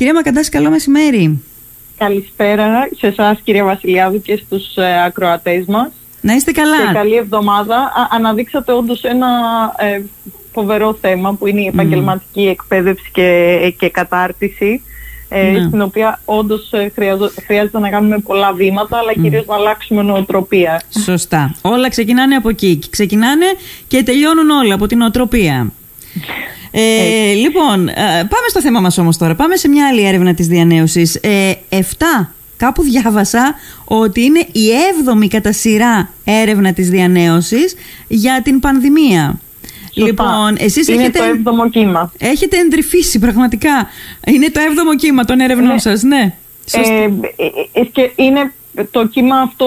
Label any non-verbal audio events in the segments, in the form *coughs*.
Κυρία Μακαντάση, καλό μεσημέρι. Καλησπέρα σε εσάς, κυρία Βασιλιάδου, και στους ε, ακροατές μας. Να είστε καλά. Και καλή εβδομάδα. Α, αναδείξατε όντως ένα ε, φοβερό θέμα που είναι η επαγγελματική εκπαίδευση και, και κατάρτιση. Ε, Ναι. Στην οποία όντως χρειάζεται να κάνουμε πολλά βήματα, αλλά κυρίως να αλλάξουμε νοοτροπία. Σωστά. Όλα ξεκινάνε από εκεί. Ξεκινάνε και τελειώνουν όλα από την οτροπία. Ε, λοιπόν, ε, πάμε στο θέμα μας όμως τώρα. Πάμε σε μια άλλη έρευνα της διανέωσης. Ε, 7. Κάπου διάβασα ότι είναι η έβδομη κατά σειρά έρευνα της διανέωσης για την πανδημία. Σωστά. Λοιπόν, εσείς είναι έχετε, το έβδομο κύμα. έχετε εντρυφήσει πραγματικά. Είναι το έβδομο κύμα των έρευνών Ναι. σας, ναι. Σωστά. Ε, ε, ε, και είναι, το κύμα αυτό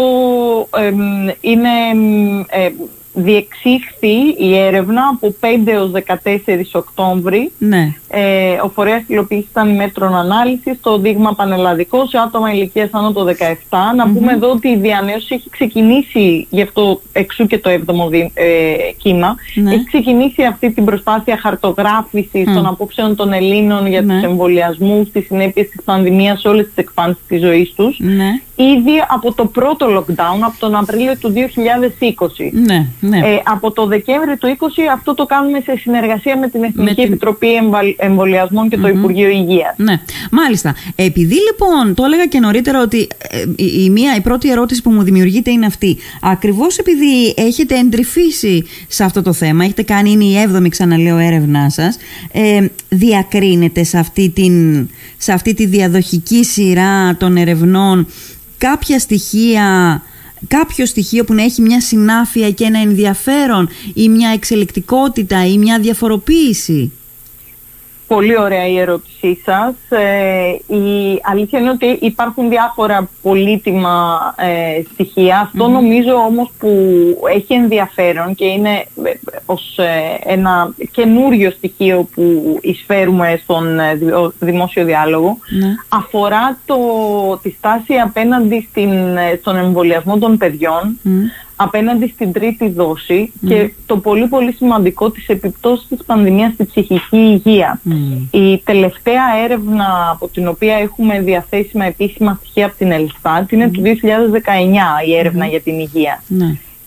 εμ, είναι εμ, ε, διεξήχθη η έρευνα από 5 έως 14 Οκτώβρη. ναι. Ε, ο φορέας υλοποίησης ήταν μέτρων ανάλυσης, το δείγμα πανελλαδικό σε άτομα ηλικίας άνω το 17. Να πούμε εδώ ότι η διανέωση έχει ξεκινήσει, γι' αυτό εξού και το 7ο δι- ε, κύμα, Ναι. έχει ξεκινήσει αυτή την προσπάθεια χαρτογράφησης Μμ. των απόψεων των Ελλήνων για Ναι. τους εμβολιασμούς, τις συνέπειες της πανδημίας σε όλες τις εκφάνσεις της ζωής τους. Ναι. Ήδη από το πρώτο lockdown, από τον Απρίλιο του 2020. Ναι, ναι. Ε, από το Δεκέμβρη του 20 αυτό το κάνουμε σε συνεργασία με την Εθνική την- Επιτροπή Εμβα- Εμβολιασμών και το Υπουργείο Υγείας. Ναι, μάλιστα. Επειδή λοιπόν, το έλεγα και νωρίτερα ότι ε, η, η μία, η πρώτη ερώτηση που μου δημιουργείται είναι αυτή. Ακριβώς επειδή έχετε εντρυφήσει σε αυτό το θέμα, έχετε κάνει, είναι η έβδομη ξαναλέω έρευνά σας, ε, διακρίνετε σε αυτή, την, σε αυτή τη διαδοχική σειρά των ερευνών κάποια στοιχεία κάποιο στοιχείο που να έχει μια συνάφεια και ένα ενδιαφέρον ή μια εξελικτικότητα ή μια διαφοροποίηση; Πολύ ωραία η ερώτησή σας. Ε, η αλήθεια είναι ότι υπάρχουν διάφορα πολύτιμα ε, στοιχεία. Αυτό νομίζω όμως που έχει ενδιαφέρον και είναι ε, ως ε, ένα καινούριο στοιχείο που εισφέρουμε στον ε, δι- δημόσιο διάλογο Ναι. αφορά το, τη στάση απέναντι στην, ε, στον εμβολιασμό των παιδιών Μμ. Απέναντι στην τρίτη δόση και το πολύ πολύ σημαντικό της επιπτώσεις της πανδημίας στη ψυχική υγεία. Μμ. Η τελευταία έρευνα από την οποία έχουμε διαθέσιμα επίσημα στοιχεία από την Ελστάτ είναι του 2019 η έρευνα για την υγεία.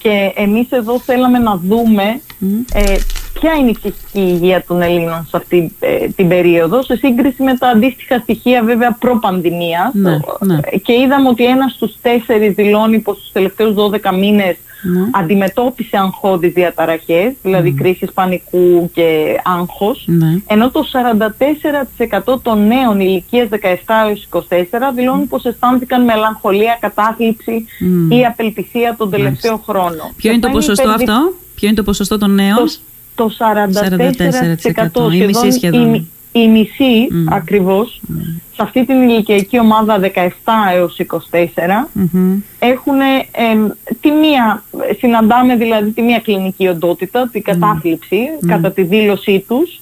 Ναι. Και εμείς εδώ θέλαμε να δούμε Μμ. ε, ποια είναι η ψυχική υγεία των Ελλήνων σε αυτή ε, την περίοδο σε σύγκριση με τα αντίστοιχα στοιχεία βέβαια προ-πανδημίας. Ναι, ναι. Ε, Και είδαμε ότι ένας στους τέσσερις δηλώνει πως στους τελευταίους 12 μήνες Ναι. αντιμετώπισε αγχώδεις διαταραχές, δηλαδή κρίσεις πανικού και άγχος, Ναι. ενώ το 44% των νέων ηλικίας 17 έως 24 δηλώνουν πως αισθάνθηκαν μελαγχολία, κατάθλιψη Μμ. ή απελπισία τον τελευταίο χρόνο. Ποιο είναι το ποσοστό αυτό, ποιο είναι το ποσοστό των νέων; Το, το 44%, 44%, η μισή σχεδόν. η, μι- η μισή ακριβώς σε αυτή την ηλικιακή ομάδα 17 έως 24 Μμμ. έχουν εμ, τη μία, συναντάμε δηλαδή τη μία κλινική οντότητα, την κατάθλιψη κατά τη δήλωσή τους.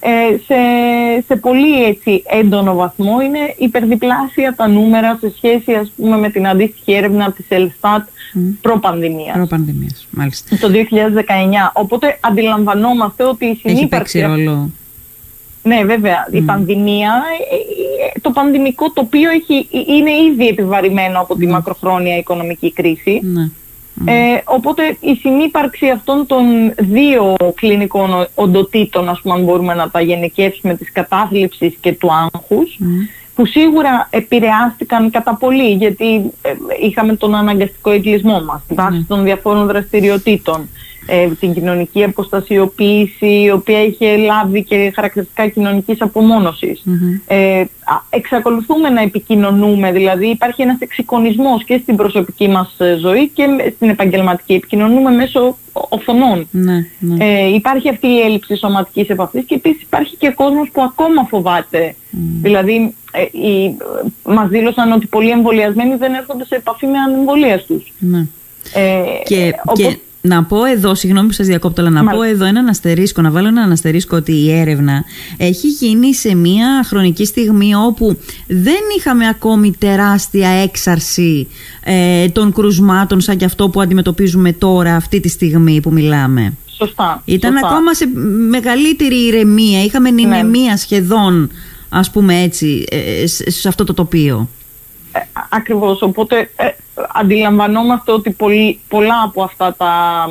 Ε, σε, σε πολύ έτσι έντονο βαθμό είναι υπερδιπλάσια τα νούμερα σε σχέση ας πούμε με την αντίστοιχη έρευνα της Ελστάτ προπανδημίας Προπανδημίας, μάλιστα. το 2019. Οπότε αντιλαμβανόμαστε ότι η Έχει συνύπαρξη... παίξει ρόλο. Ναι, βέβαια. Η πανδημία, ε, ε, το πανδημικό τοπίο έχει, είναι ήδη επιβαρημένο από τη μακροχρόνια οικονομική κρίση. Ναι. Ε, οπότε η συνύπαρξη αυτών των δύο κλινικών ο- οντοτήτων, ας πούμε, αν μπορούμε να τα γενικεύσουμε, της κατάθλιψης και του άγχους, που σίγουρα επηρεάστηκαν κατά πολύ, γιατί ε, είχαμε τον αναγκαστικό εγκλισμό μας, βάσει των διαφόρων δραστηριοτήτων, ε, την κοινωνική αποστασιοποίηση, η οποία είχε λάβει και χαρακτηριστικά κοινωνικής απομόνωσης. Ε, α, εξακολουθούμε να επικοινωνούμε, δηλαδή υπάρχει ένας εξοικονισμός και στην προσωπική μας ε, ζωή και με- στην επαγγελματική. Επικοινωνούμε μέσω οθονών. Ναι, ναι. Ε, υπάρχει αυτή η έλλειψη σωματικής επαφής και επίσης υπάρχει και κόσμος που ακόμα φοβάται. Δηλαδή ε, οι, ε, μας δήλωσαν ότι πολλοί εμβολιασμένοι δεν έρχονται σε επαφή με ανεμβολίες τους. ναι. Ε, Και, οπότε- και να πω εδώ, συγγνώμη που σας διακόπτω, αλλά να Μάλιστα. πω εδώ έναν αστερίσκο, να βάλω έναν αστερίσκο ότι η έρευνα έχει γίνει σε μια χρονική στιγμή όπου δεν είχαμε ακόμη τεράστια έξαρση ε, των κρουσμάτων σαν και αυτό που αντιμετωπίζουμε τώρα αυτή τη στιγμή που μιλάμε. Σωστά. Ήταν σωστά. ακόμα σε μεγαλύτερη ηρεμία, είχαμε νηνεμία σχεδόν ας πούμε έτσι, ε, σε αυτό το τοπίο. Ε, ακριβώς, οπότε ε, αντιλαμβανόμαστε ότι πολλά από αυτά τα,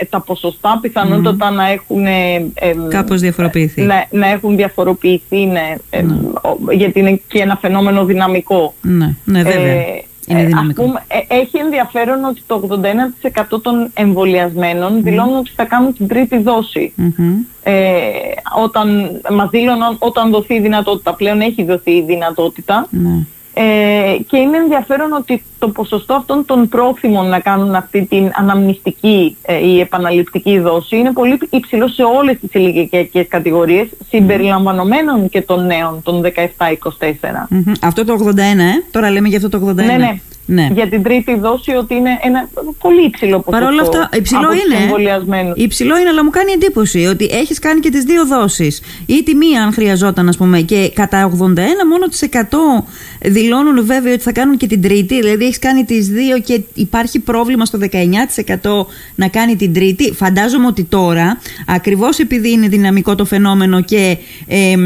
ε, τα ποσοστά πιθανότατα να έχουν... Ε, Κάπως διαφοροποιηθεί. Να, να έχουν διαφοροποιηθεί, ναι, ναι. γιατί είναι και ένα φαινόμενο δυναμικό. Ναι, ναι βέβαια. Είναι δυναμικό. Ας πούμε, έχει ενδιαφέρον ότι το 81% των εμβολιασμένων δηλώνουν ότι θα κάνουν την τρίτη δόση. Ε, όταν, μας δήλωναν όταν δοθεί η δυνατότητα. Πλέον έχει δοθεί η δυνατότητα. Ναι. Ε, και είναι ενδιαφέρον ότι το ποσοστό αυτών των πρόθυμων να κάνουν αυτή την αναμνηστική ε, ή επαναληπτική δόση είναι πολύ υψηλό σε όλες τις ηλικιακές κατηγορίες συμπεριλαμβανομένων και των νέων των 17-24. Αυτό το 81, ε; τώρα λέμε για αυτό το 81. Ναι, ναι. Ναι. για την τρίτη δόση ότι είναι ένα πολύ υψηλό ποσοστό. Παρ' όλα αυτά, υψηλό είναι. Υψηλό είναι, αλλά μου κάνει εντύπωση ότι έχεις κάνει και τις δύο δόσεις. Ή τη μία, αν χρειαζόταν, ας πούμε. Και κατά 81 μόνο τις 100 δηλώνουν βέβαια ότι θα κάνουν και την τρίτη. Δηλαδή έχεις κάνει τις δύο και υπάρχει πρόβλημα στο 19% να κάνει την τρίτη. Φαντάζομαι ότι τώρα, ακριβώς επειδή είναι δυναμικό το φαινόμενο και. Ε,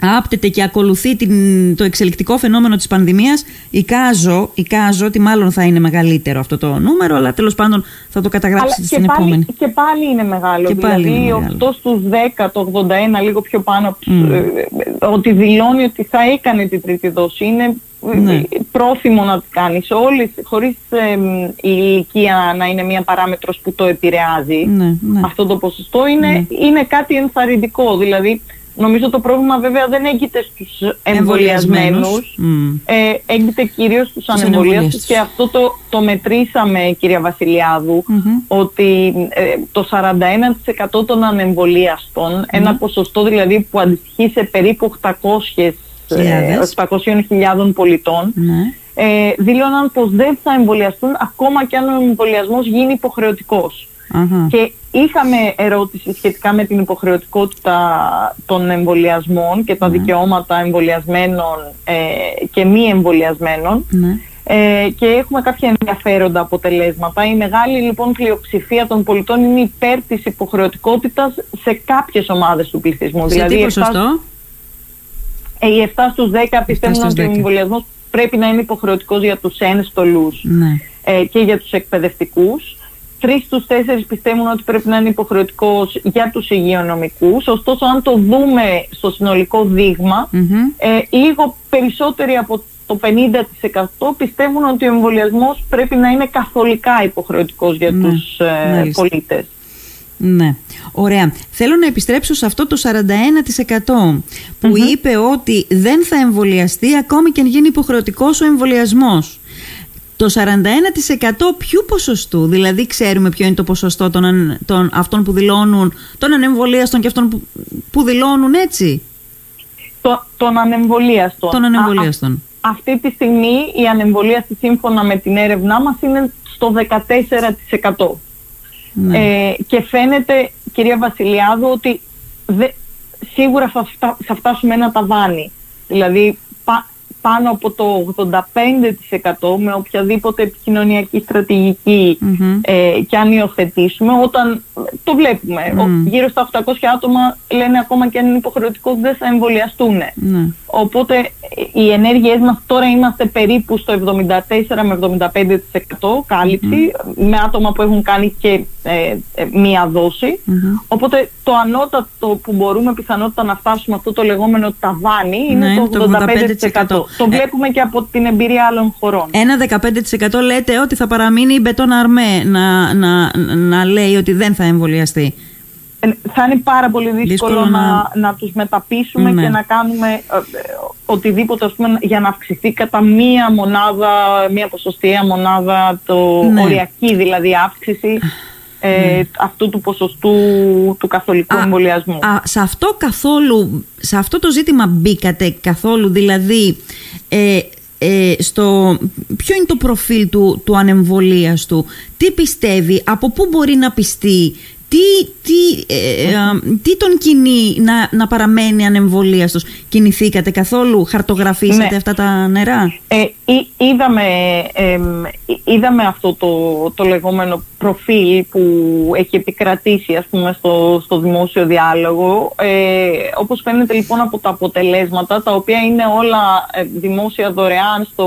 άπτεται και ακολουθεί την, το εξελικτικό φαινόμενο της πανδημίας εικάζω, εικάζω ότι μάλλον θα είναι μεγαλύτερο αυτό το νούμερο αλλά τέλος πάντων θα το καταγράψετε στην πάλι, επόμενη. Και πάλι είναι μεγάλο. Και δηλαδή είναι 8 στους 10, το 81 λίγο πιο πάνω mm. ότι δηλώνει ότι θα έκανε την τρίτη δόση. Είναι ναι. πρόθυμο να την κάνεις όλες, χωρίς η ηλικία να είναι μια παράμετρος που το επηρεάζει. Ναι, ναι. Αυτό το ποσοστό είναι, ναι. είναι κάτι ενθαρρυντικό. Δηλαδή Νομίζω το πρόβλημα βέβαια δεν έγκυται στους εμβολιασμένους, mm. ε, έγκυται κυρίως στους ανεμβολίαστους και αυτό το, το μετρήσαμε κυρία ότι ε, το 41% των ανεμβολίαστων, ένα ποσοστό δηλαδή που αντιστοιχεί σε περίπου 800 800.000 πολιτών, ναι. ε, δήλωναν πως δεν θα εμβολιαστούν ακόμα και αν ο εμβολιασμός γίνει υποχρεωτικός. Και είχαμε ερώτηση σχετικά με την υποχρεωτικότητα των εμβολιασμών και τα ναι. δικαιώματα εμβολιασμένων ε, και μη εμβολιασμένων. Ναι. Ε, και έχουμε κάποια ενδιαφέροντα αποτελέσματα. Η μεγάλη λοιπόν πλειοψηφία των πολιτών είναι υπέρ της υποχρεωτικότητας σε κάποιες ομάδες του πληθυσμού. Σε δηλαδή, τι ποσοστό; Ε, οι 7 στους 10 πιστεύουν ότι ο εμβολιασμός πρέπει να είναι υποχρεωτικός για τους ένστολους ναι. ε, και για τους εκπαιδευτικούς τρεις στους τέσσερις πιστεύουν ότι πρέπει να είναι υποχρεωτικός για τους υγειονομικούς. Ωστόσο, αν το δούμε στο συνολικό δείγμα, ε, λίγο περισσότεροι από το 50% πιστεύουν ότι ο εμβολιασμός πρέπει να είναι καθολικά υποχρεωτικός για ναι, τους ε, πολίτες. Ναι, ωραία. Θέλω να επιστρέψω σε αυτό το 41% που είπε ότι δεν θα εμβολιαστεί ακόμη και αν γίνει υποχρεωτικός ο εμβολιασμός. Το 41% ποιου ποσοστού, δηλαδή ξέρουμε ποιο είναι το ποσοστό των, των αυτών που δηλώνουν, των ανεμβολίαστων και αυτών που, που δηλώνουν έτσι; Το, των ανεμβολίαστων. Των ανεμβολίαστων. αυτή τη στιγμή η ανεμβολίαστη σύμφωνα με την έρευνά μας είναι στο 14%. Ναι. Ε, και φαίνεται, κυρία Βασιλιάδου, ότι σίγουρα θα, θα φτάσουμε ένα ταβάνι. Δηλαδή πάνω από το 85% με οποιαδήποτε επικοινωνιακή ε, και αν υιοθετήσουμε, όταν το βλέπουμε, γύρω στα 800 άτομα λένε ακόμα και αν είναι υποχρεωτικό δεν θα εμβολιαστούν. Ναι. Οπότε οι ενέργειές μας τώρα είμαστε περίπου στο 74 με 75% καλυψη με άτομα που έχουν κάνει και ε, ε, μία Οπότε το ανώτατο που μπορούμε πιθανότητα να φτάσουμε αυτό το λεγόμενο ταβάνι είναι ναι, το 85%. Το ε, βλέπουμε και από την εμπειρία άλλων χωρών. Ένα 15% λέτε ότι θα παραμείνει η Μπετόν Αρμέ να, να, να λέει ότι δεν θα εμβολιαστεί. Ε, θα είναι πάρα πολύ δύσκολο, να, να, τους μεταπίσουμε ναι. και να κάνουμε ε, οτιδήποτε ας πούμε, για να αυξηθεί κατά μία μονάδα, μία ποσοστιαία μονάδα, το ναι. οριακή δηλαδή αύξηση ε, ναι. αυτού του ποσοστού του καθολικού α, εμβολιασμού. Α, σε αυτό καθόλου, σε αυτό το ζήτημα μπήκατε καθόλου, δηλαδή ε, ε, στο ποιο είναι το προφίλ του, του ανεμβολίαστου, τι πιστεύει, από πού μπορεί να πιστεί, τι, τι, ε, τι τον κινεί να, να παραμένει ανεμβολίαστος. Κινηθήκατε καθόλου, χαρτογραφήσατε Ναι. αυτά τα νερά; Ε, εί- είδαμε, εμ, εί- είδαμε αυτό το, το λεγόμενο προφίλ που έχει επικρατήσει ας πούμε στο, στο δημόσιο διάλογο. Ε, όπως φαίνεται λοιπόν από τα αποτελέσματα, τα οποία είναι όλα ε, δημόσια δωρεάν στο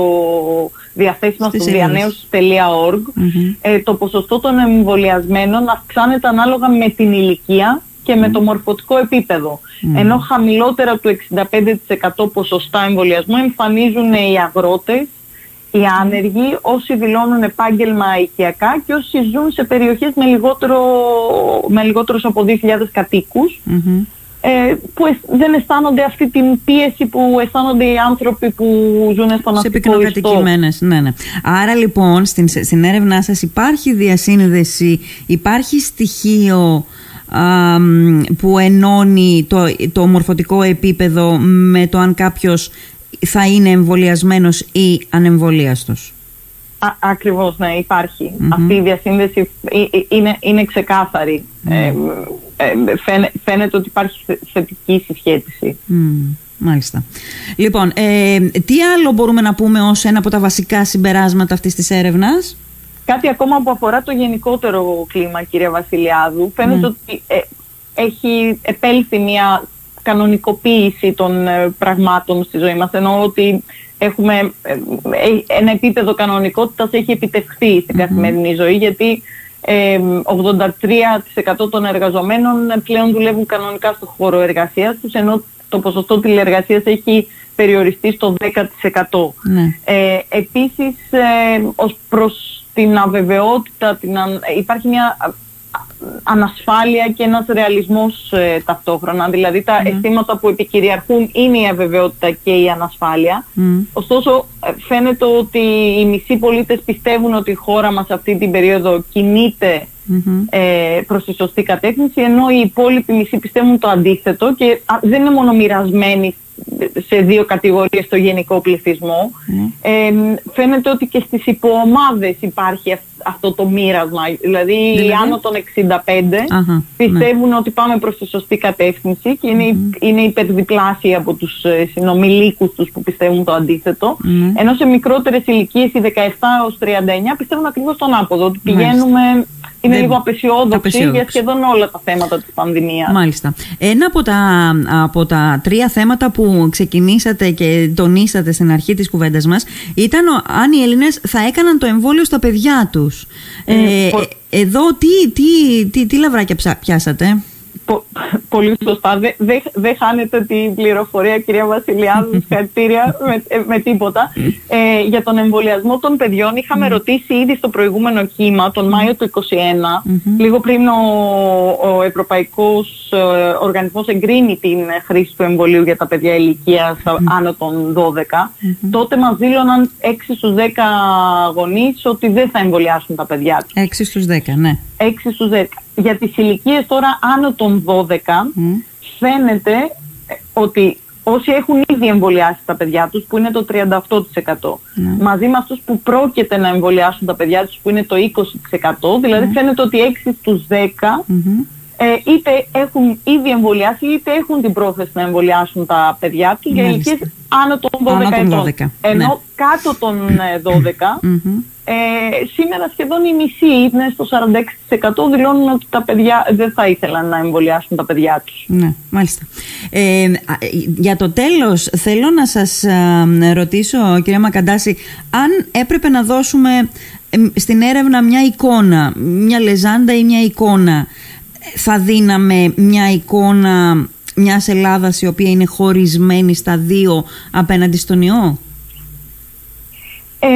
διαθέσιμα Στη στο σελίδα. διανέωση.org, Μμμ. ε, το ποσοστό των εμβολιασμένων αυξάνεται ανάλογα με την ηλικία και με το μορφωτικό επίπεδο. Ενώ χαμηλότερα του 65% ποσοστά εμβολιασμού εμφανίζουν οι αγρότες, οι άνεργοι, όσοι δηλώνουν επάγγελμα οικιακά και όσοι ζουν σε περιοχές με, λιγότερο, με λιγότερους από 2.000 κατοίκους Μμμ. ε, που αισ- δεν αισθάνονται αυτή την πίεση που αισθάνονται οι άνθρωποι που ζουν στον σε αστικό ιστό. πυκνοκατοικημένες, ναι, ναι. Άρα λοιπόν στην, στην έρευνά σας υπάρχει διασύνδεση, υπάρχει στοιχείο α, μ, που ενώνει το, το μορφωτικό επίπεδο με το αν κάποιος θα είναι εμβολιασμένος ή ανεμβολίαστος; Α, ακριβώς, ναι, υπάρχει. Αυτή η διασύνδεση ε, ε, είναι, είναι ξεκάθαρη. Ε, ε, φαίνε- φαίνεται ότι υπάρχει θε- θετική συσχέτιση. Μμ, μάλιστα. Λοιπόν, ε, τι άλλο μπορούμε να πούμε ως ένα από τα βασικά συμπεράσματα αυτής της έρευνας; Κάτι ακόμα που αφορά το γενικότερο κλίμα, κυρία Βασιλιάδου, φαίνεται Ναι. ότι ε, έχει επέλθει μια κανονικοποίηση των ε, πραγμάτων στη ζωή μας, ενώ ότι έχουμε ε, ε, ένα επίπεδο κανονικότητας έχει επιτευχθεί στην καθημερινή ζωή, γιατί ε, 83% των εργαζομένων πλέον δουλεύουν κανονικά στο χώρο εργασίας τους, ενώ το ποσοστό τηλεργασίας έχει περιοριστεί στο 10%. Ναι. Ε, επίσης, ε, ως προς την αβεβαιότητα, την αν- υπάρχει μια α, α, ανασφάλεια και ένας ρεαλισμός ε, ταυτόχρονα. Δηλαδή τα αισθήματα που επικυριαρχούν είναι η αβεβαιότητα και η ανασφάλεια. Μμ. Ωστόσο, ε, φαίνεται ότι οι μισοί πολίτες πιστεύουν ότι η χώρα μας αυτή την περίοδο κινείται Μμμ. ε, προς τη σωστή κατεύθυνση, ενώ οι υπόλοιποι μισοί πιστεύουν το αντίθετο και α, δεν είναι μόνο μοιρασμένοι σε δύο κατηγορίες στο γενικό πληθυσμό. Ε, φαίνεται ότι και στις υποομάδες υπάρχει αυ- αυτό το μοίρασμα. Δηλαδή, οι Δηλαδή; άνω των 65 Αχα, πιστεύουν ότι πάμε προς τη σωστή κατεύθυνση και είναι, είναι υπερδιπλάσιοι από τους ε, συνομιλίκους τους που πιστεύουν το αντίθετο. Ναι. Ενώ σε μικρότερες ηλικίες, οι 17 έως 39, πιστεύουν ακριβώς τον άποδο. Ότι Μάλιστα. πηγαίνουμε, είναι Δεν- λίγο απεσιόδοξοι απεσιόδοξοι. για σχεδόν όλα τα θέματα της πανδημίας. Μάλιστα. Ένα από τα, από τα τρία θέματα που ξεκινήσατε και τονίσατε στην αρχή της κουβέντας μας ήταν ο- αν οι Έλληνες θα έκαναν το εμβόλιο στα παιδιά τους. Ε, πο- ε, εδώ τι, τι, τι, τι λαβράκια ψα- πιάσατε; Πο- πολύ σωστά. Δεν δε, δε χάνετε την πληροφορία, κυρία Βασιλιάδου, *laughs* συγχαρητήρια με, ε, με τίποτα. Ε, για τον εμβολιασμό των παιδιών είχαμε ρωτήσει ήδη στο προηγούμενο κύμα, τον Μάιο του 2021, λίγο πριν ο, ο Ευρωπαϊκός ε, Οργανισμός εγκρίνει την χρήση του εμβολίου για τα παιδιά ηλικίας άνω των 12. Τότε μας δήλωναν 6 στους 10 γονείς ότι δεν θα εμβολιάσουν τα παιδιά τους. 6 στους 10, ναι. 6 στους 10. Για τις ηλικίες τώρα άνω των 12 Μμ. φαίνεται ε, ότι όσοι έχουν ήδη εμβολιάσει τα παιδιά τους που είναι το 38% μαζί με αυτούς που πρόκειται να εμβολιάσουν τα παιδιά τους που είναι το 20% δηλαδή φαίνεται ότι 6 στους 10 Μμμ. ε, είτε έχουν ήδη εμβολιάσει είτε έχουν την πρόθεση να εμβολιάσουν τα παιδιά τους για Μάλιστα. ηλικίες άνω των 12 Άνω των ετών. 12, Ενώ ναι. κάτω των ε, 12 Μμμ. Ε, σήμερα σχεδόν οι μισοί, είναι στο 46% δηλώνουν ότι τα παιδιά δεν θα ήθελαν να εμβολιάσουν τα παιδιά τους. Ναι, μάλιστα. Ε, α, για το τέλος θέλω να σας α, ρωτήσω κυρία Μακαντάση αν έπρεπε να δώσουμε εμ, στην έρευνα μια εικόνα, μια λεζάντα ή μια εικόνα θα δίναμε μια εικόνα μιας Ελλάδας η οποία είναι χωρισμένη στα δύο απέναντι στον ιό; Ε,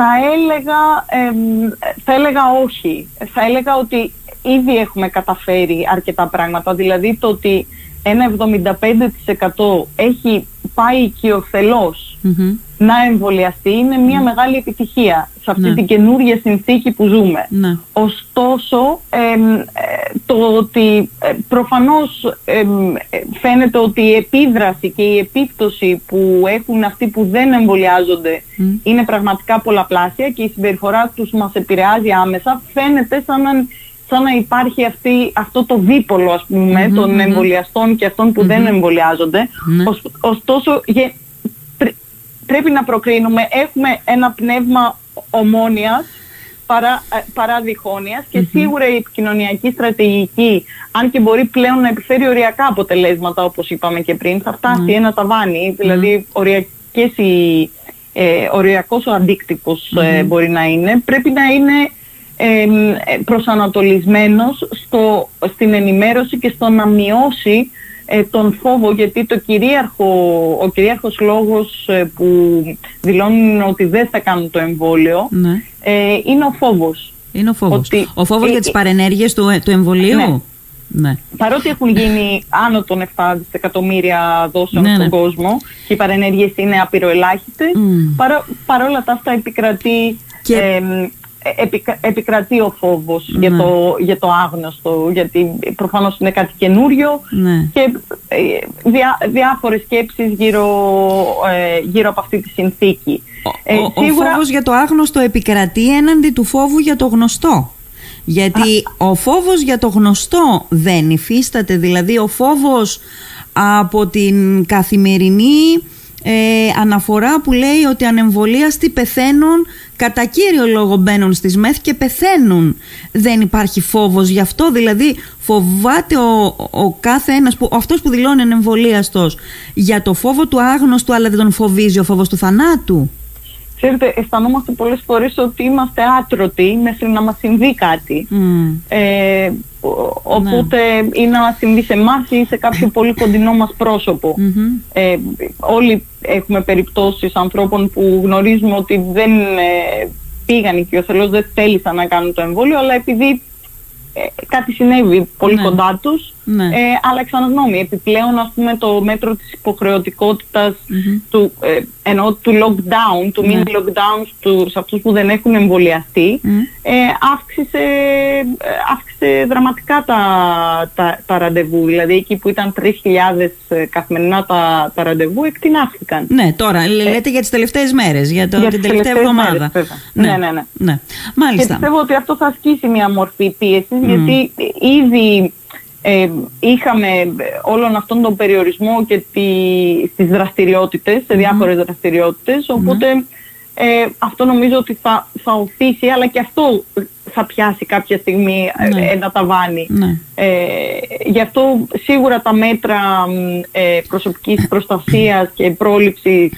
θα, θα, έλεγα, εμ, θα έλεγα όχι. Θα έλεγα ότι ήδη έχουμε καταφέρει αρκετά πράγματα. Δηλαδή το ότι ένα 75% έχει πάει οικειοθελώς Μμμ. Να εμβολιαστεί είναι μια μεγάλη επιτυχία σε αυτή Ναι. την καινούργια συνθήκη που ζούμε. Ναι. Ωστόσο, εμ, ε, το ότι ε, προφανώς εμ, ε, φαίνεται ότι η επίδραση και η επίπτωση που έχουν αυτοί που δεν εμβολιάζονται Μμ. είναι πραγματικά πολλαπλάσια και η συμπεριφορά τους μας επηρεάζει άμεσα, φαίνεται σαν να, σαν να υπάρχει αυτή, αυτό το δίπολο ας πούμε των εμβολιαστών και αυτών που δεν εμβολιάζονται. Ναι. ωστόσο πρέπει να προκρίνουμε, έχουμε ένα πνεύμα ομόνιας παρά, ε, παρά διχόνοιας και σίγουρα η επικοινωνιακή στρατηγική, αν και μπορεί πλέον να επιφέρει οριακά αποτελέσματα όπως είπαμε και πριν, θα φτάσει ένα ταβάνι, δηλαδή οριακές οι, ε, οριακός ο αντίκτυπος ε, μπορεί να είναι, πρέπει να είναι ε, προσανατολισμένος στο, στην ενημέρωση και στο να μειώσει ε, τον φόβο γιατί το κυρίαρχο, ο κυρίαρχος λόγος ε, που δηλώνουν ότι δεν θα κάνουν το εμβόλιο ναι. ε, είναι ο φόβος. Είναι ο φόβος. ο φόβος για τις παρενέργειες του, του εμβολίου; Ναι. ναι. Παρότι έχουν γίνει άνω των 7 δισεκατομμύρια δόσεων ναι, στον ναι. κόσμο και οι παρενέργειες είναι απειροελάχιστες, mm. παρόλα τα αυτά επικρατεί και επικρατεί ο φόβος για, ναι. το, για το άγνωστο γιατί προφανώς είναι κάτι καινούριο ναι. και ε, διά, διάφορες σκέψεις γύρω, ε, γύρω από αυτή τη συνθήκη. Ο, ε, ο, φόβος για το άγνωστο επικρατεί έναντι του φόβου για το γνωστό. Γιατί ο φόβος για το γνωστό δεν υφίσταται, δηλαδή ο φόβος από την καθημερινή ε, αναφορά που λέει ότι ανεμβολίαστοι πεθαίνουν κατά κύριο λόγο μπαίνουν στις ΜΕΘ και πεθαίνουν. Δεν υπάρχει φόβος γι' αυτό, δηλαδή φοβάται ο, ο κάθε ένας, που, αυτός που δηλώνει ανεμβολίαστος για το φόβο του άγνωστου αλλά δεν τον φοβίζει ο φόβος του θανάτου. Ξέρετε, αισθανόμαστε πολλές φορές ότι είμαστε άτρωτοι μέχρι να μας συμβεί κάτι. Ε, οπότε ναι. ή να συμβεί σε εμάς ή σε κάποιο *coughs* πολύ κοντινό μας προσωπο Ε, όλοι έχουμε περιπτώσεις ανθρώπων που γνωρίζουμε ότι δεν ε, πήγαν και ο θελός δεν θέλησαν να κάνουν το εμβόλιο, αλλά επειδή ε, κάτι συνέβη πολύ ναι. κοντά τους, ναι. ε, άλλαξαν γνώμη. Επιπλέον, ας πούμε, το μέτρο της υποχρεωτικότητας του, ε, ενώ του lockdown, του ναι. mini lockdown στους αυτούς που δεν έχουν εμβολιαστεί, ε, αύξησε, ε, αύξησε δραματικά τα, τα, τα ραντεβού. Δηλαδή, εκεί που ήταν 3.000 ε, καθημερινά τα, τα ραντεβού, εκτινάχθηκαν. Ναι, τώρα λέτε για τις τελευταίες μέρες, για, το, για την τελευταία εβδομάδα. ναι. Ναι, ναι, ναι, ναι. Μάλιστα. Και πιστεύω ότι αυτό θα ασκήσει μια μορφή πίεσης, γιατί ήδη ε, είχαμε όλον αυτόν τον περιορισμό και τη, στις δραστηριότητες, σε διάφορες δραστηριότητες, οπότε ε, αυτό νομίζω ότι θα, θα οθήσει, αλλά και αυτό θα πιάσει κάποια στιγμή ε, ναι. ένα ταβάνι. Ναι. Ε, γι' αυτό σίγουρα τα μέτρα ε, προσωπικής προστασίας και πρόληψης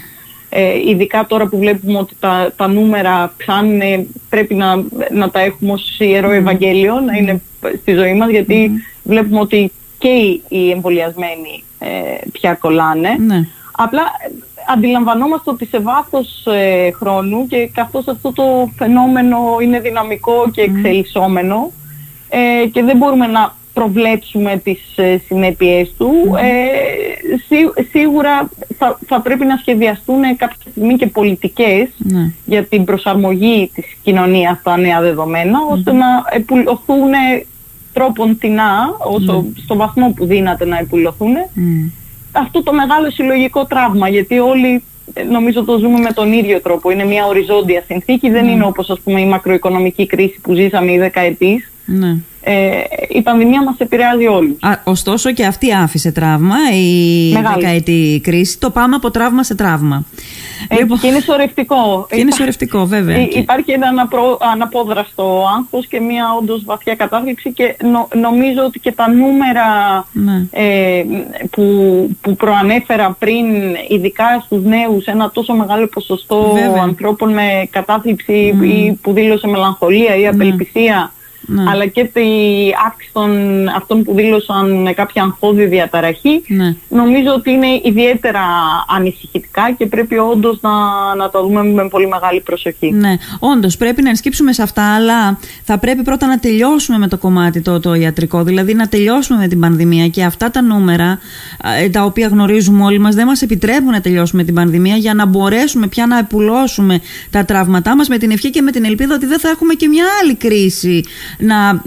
ε, ειδικά τώρα που βλέπουμε ότι τα, τα νούμερα ψάνουν, πρέπει να, να τα έχουμε ως Ιερό Ευαγγέλιο, να είναι στη ζωή μας, γιατί βλέπουμε ότι και οι εμβολιασμένοι ε, πια κολλάνε. Ναι. Απλά αντιλαμβανόμαστε ότι σε βάθος ε, χρόνου και καθώς αυτό το φαινόμενο είναι δυναμικό και εξελισσόμενο ε, και δεν μπορούμε να προβλέψουμε τις ε, συνέπειές του. Ε, σίγουρα θα, θα πρέπει να σχεδιαστούν κάποια στιγμή και πολιτικές ναι. για την προσαρμογή της κοινωνίας στα νέα δεδομένα, ώστε να επουλωθούν τρόπον τεινά, όσο ναι. στο βαθμό που δύναται να επουλωθούν, αυτό το μεγάλο συλλογικό τραύμα, γιατί όλοι ε, νομίζω το ζούμε με τον ίδιο τρόπο. Είναι μια οριζόντια συνθήκη, δεν είναι όπως ας πούμε η μακροοικονομική κρίση που ζήσαμε οι δεκαετής. Ναι ε, η πανδημία μας επηρεάζει όλους. Α, ωστόσο και αυτή άφησε τραύμα, η Μεγάλη. δεκαετή κρίση. Το πάμε από τραύμα σε τραύμα. Ε, λοιπόν, και είναι σωρευτικό. Και είναι σωρευτικό βέβαια. Ε, υπάρχει ένα αναπρο, αναπόδραστο άγχος και μια όντως βαθιά κατάθλιψη και νομίζω ότι και τα νούμερα ναι. ε, που, που προανέφερα πριν, ειδικά στους νέους, ένα τόσο μεγάλο ποσοστό ανθρώπων με κατάθλιψη mm. ή που δήλωσε μελαγχολία ή ναι. απελπισία, ναι. αλλά και τη αύξηση των αυτών που δήλωσαν κάποια αγχώδη διαταραχή ναι. νομίζω ότι είναι ιδιαίτερα ανησυχητικά και πρέπει όντως να, να τα δούμε με πολύ μεγάλη προσοχή. Ναι, όντως πρέπει να ενσκύψουμε σε αυτά, αλλά θα πρέπει πρώτα να τελειώσουμε με το κομμάτι το, το ιατρικό, δηλαδή να τελειώσουμε με την πανδημία και αυτά τα νούμερα ε, τα οποία γνωρίζουμε όλοι μας δεν μας επιτρέπουν να τελειώσουμε την πανδημία για να μπορέσουμε πια να επουλώσουμε τα τραύματά μας με την ευχή και με την ελπίδα ότι δεν θα έχουμε και μια άλλη κρίση να,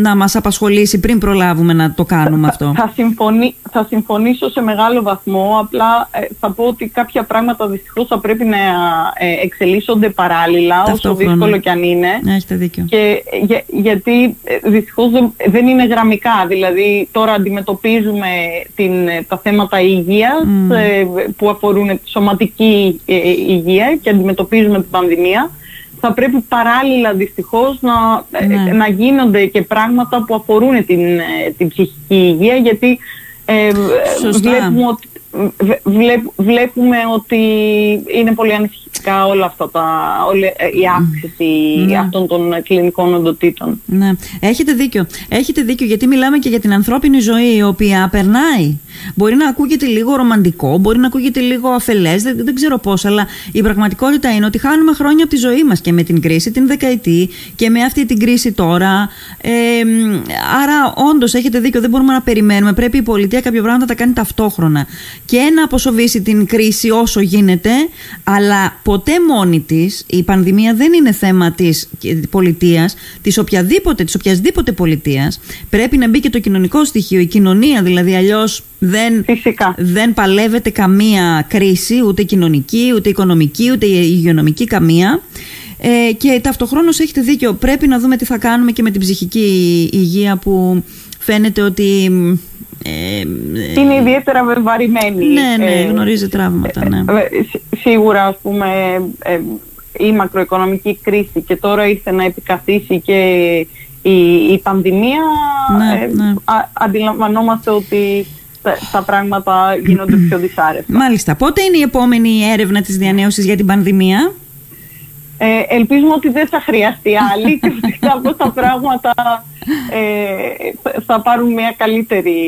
να μας απασχολήσει πριν προλάβουμε να το κάνουμε αυτό. Θα, συμφωνή, θα συμφωνήσω σε μεγάλο βαθμό, απλά ε, θα πω ότι κάποια πράγματα δυστυχώς θα πρέπει να ε, εξελίσσονται παράλληλα, όσο δύσκολο κι αν είναι. Έχετε δίκιο. Και, για, γιατί ε, δυστυχώς δεν, είναι γραμμικά, δηλαδή τώρα αντιμετωπίζουμε την, τα θέματα υγείας που αφορούν τη σωματική υγεία και αντιμετωπίζουμε την πανδημία θα πρέπει παράλληλα δυστυχώς να, ε, ναι. να γίνονται και πράγματα που αφορούν την, ε, την ψυχική υγεία γιατί ε, βλέπουμε, ότι, βλέπουμε ότι είναι πολύ ανησυχητικά όλα αυτά τα, όλη, ε, η αύξηση ναι. αυτών των κλινικών οντοτήτων. Ναι, έχετε δίκιο. Έχετε δίκιο γιατί μιλάμε και για την ανθρώπινη ζωή η οποία περνάει. Μπορεί να ακούγεται λίγο ρομαντικό, μπορεί να ακούγεται λίγο αφελές, δεν, δεν ξέρω πώς, αλλά η πραγματικότητα είναι ότι χάνουμε χρόνια από τη ζωή μας και με την κρίση την δεκαετή και με αυτή την κρίση τώρα. Ε, άρα, όντως έχετε δίκιο, δεν μπορούμε να περιμένουμε. Πρέπει η πολιτεία κάποια πράγματα να τα κάνει ταυτόχρονα και να αποσοβήσει την κρίση όσο γίνεται, αλλά ποτέ μόνη της η πανδημία δεν είναι θέμα της πολιτείας, της οποιαδήποτε, της οποιασδήποτε πολιτείας. Πρέπει να μπει και το κοινωνικό στοιχείο, η κοινωνία δηλαδή, αλλιώς δεν, δεν παλεύεται καμία κρίση, ούτε κοινωνική, ούτε οικονομική, ούτε υγειονομική καμία. Ε, και ταυτοχρόνως έχετε δίκιο, πρέπει να δούμε τι θα κάνουμε και με την ψυχική υγεία που φαίνεται ότι... Ε, είναι ιδιαίτερα βεβαρημένη. Ναι, ναι, ε, γνωρίζει τραύματα, ναι. Ε, σίγουρα, ας πούμε, η μακροοικονομική κρίση και τώρα ήρθε να επικαθίσει και η, η πανδημία, ναι, ναι. αντιλαμβανόμαστε ότι τα, πράγματα γίνονται πιο δυσάρεστα. Μάλιστα. Πότε είναι η επόμενη έρευνα της διανέωσης για την πανδημία; Ε, ελπίζουμε ότι δεν θα χρειαστεί άλλη και ότι κάπως τα πράγματα ε, θα πάρουν μια καλύτερη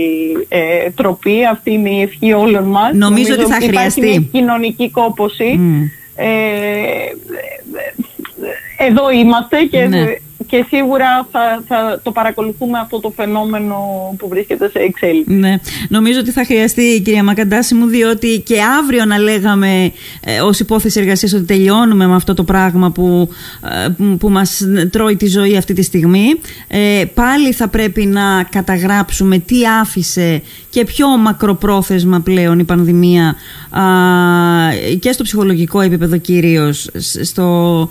ε, τροπή. Αυτή είναι η ευχή όλων μας. Νομίζω, ότι θα χρειαστεί. Υπάρχει μια κοινωνική κόποση. Ε, εδώ είμαστε και ναι και σίγουρα θα, θα το παρακολουθούμε αυτό το φαινόμενο που βρίσκεται σε εξέλιξη. Ναι. Νομίζω ότι θα χρειαστεί, κυρία Μακαντάση μου, διότι και αύριο να λέγαμε ε, ως υπόθεση εργασίας ότι τελειώνουμε με αυτό το πράγμα που, ε, που μας τρώει τη ζωή αυτή τη στιγμή. Ε, πάλι θα πρέπει να καταγράψουμε τι άφησε και πιο μακροπρόθεσμα πλέον η πανδημία και στο ψυχολογικό επίπεδο κυρίως, στο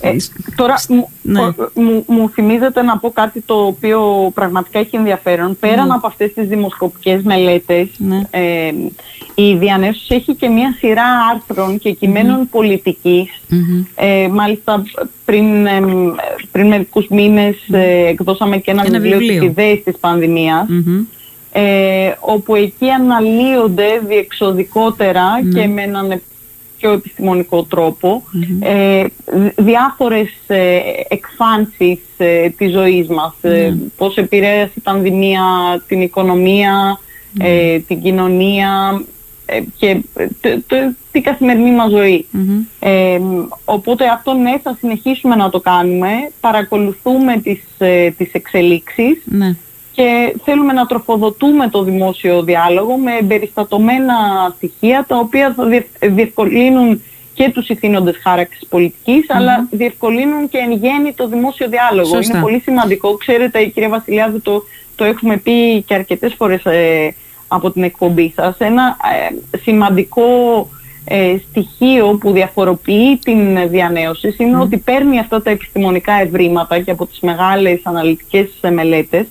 ε, τώρα ναι. μου, μου, θυμίζεται να πω κάτι το οποίο πραγματικά έχει ενδιαφέρον. Πέραν ναι. από αυτές τις δημοσκοπικές μελέτες, ναι. ε, η Διανέσους έχει και μια σειρά άρθρων και κειμένων πολιτικής. Ε, μάλιστα πριν, ε, πριν μερικούς μήνες ε, εκδώσαμε και ένα, ένα βιβλίο, βιβλίο. της ιδέες της πανδημίας. Ε, όπου εκεί αναλύονται διεξοδικότερα και με έναν πιο επιστημονικό ε, διάφορες ε, εκφάνσεις ε, της ζωής μας, ε, mm. πώς επηρέασε η πανδημία την οικονομία, ε, την κοινωνία και την καθημερινή μας ζωή. οπότε αυτό ναι θα συνεχίσουμε να το κάνουμε, παρακολουθούμε τις, τις εξελίξεις. Ναι και θέλουμε να τροφοδοτούμε το δημόσιο διάλογο με εμπεριστατωμένα στοιχεία τα οποία θα διευκολύνουν και τους ηθήνοντες χάραξης αλλά διευκολύνουν και εν γέννη το δημόσιο διάλογο. Είναι πολύ σημαντικό. Ξέρετε, η κυρία Βασιλιάδου το, το έχουμε πει και αρκετές φορές ε, από την εκπομπή σας. Ένα ε, σημαντικό ε, στοιχείο που διαφοροποιεί την διανέωση είναι ότι παίρνει αυτά τα επιστημονικά ευρήματα και από τις μεγάλες αναλυτικές μελέτες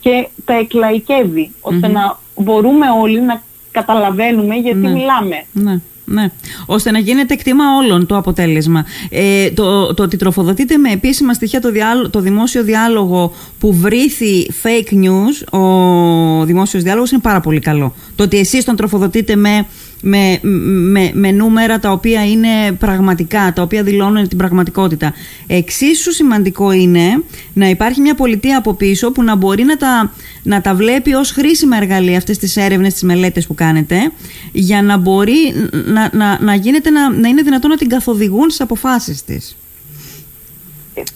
και τα εκλαϊκεύει, να μπορούμε όλοι να καταλαβαίνουμε γιατί ναι. μιλάμε. Ναι. Ναι, ώστε να γίνεται εκτίμα όλων το αποτέλεσμα. Ε, το, το ότι τροφοδοτείται με επίσημα στοιχεία το, το δημόσιο διάλογο που βρήθη fake news, ο δημόσιος διάλογος είναι πάρα πολύ καλό. Το ότι εσείς τον τροφοδοτείτε με με, με, με νούμερα τα οποία είναι πραγματικά, τα οποία δηλώνουν την πραγματικότητα. Εξίσου σημαντικό είναι να υπάρχει μια πολιτεία από πίσω που να μπορεί να τα, να τα βλέπει ως χρήσιμα εργαλεία αυτές τις έρευνες, τις μελέτες που κάνετε για να μπορεί να, να, να, γίνεται, να, να είναι δυνατόν να την καθοδηγούν στις αποφάσεις της.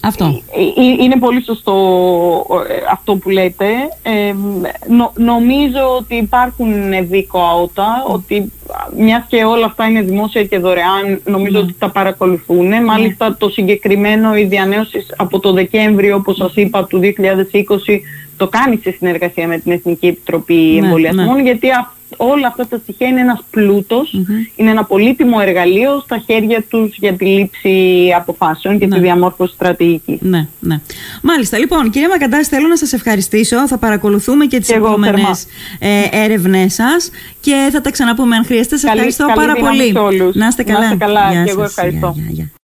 Αυτό. Είναι πολύ σωστό αυτό που λέτε. νομίζω ότι υπάρχουν δίκο αότα, ότι μιας και όλα αυτά είναι δημόσια και δωρεάν, νομίζω ότι τα παρακολουθούν. Μάλιστα το συγκεκριμένο η διανέωση από το Δεκέμβριο, όπως σας είπα, του 2020 το κάνει σε συνεργασία με την Εθνική Επιτροπή Εμβολιασμών, γιατί όλα αυτά τα στοιχεία είναι ένας είναι ένα πολύτιμο εργαλείο στα χέρια τους για τη λήψη αποφάσεων και τη διαμόρφωση στρατηγικής. Ναι, ναι. Μάλιστα. Λοιπόν, κυρία Μακαντάση, θέλω να σας ευχαριστήσω. Θα παρακολουθούμε και τις και επόμενες ε, έρευνές σας και θα τα ξαναπούμε αν χρειάζεται. Σας ευχαριστώ πάρα πολύ. Να είστε καλά. Να είστε καλά. και εγώ ευχαριστώ.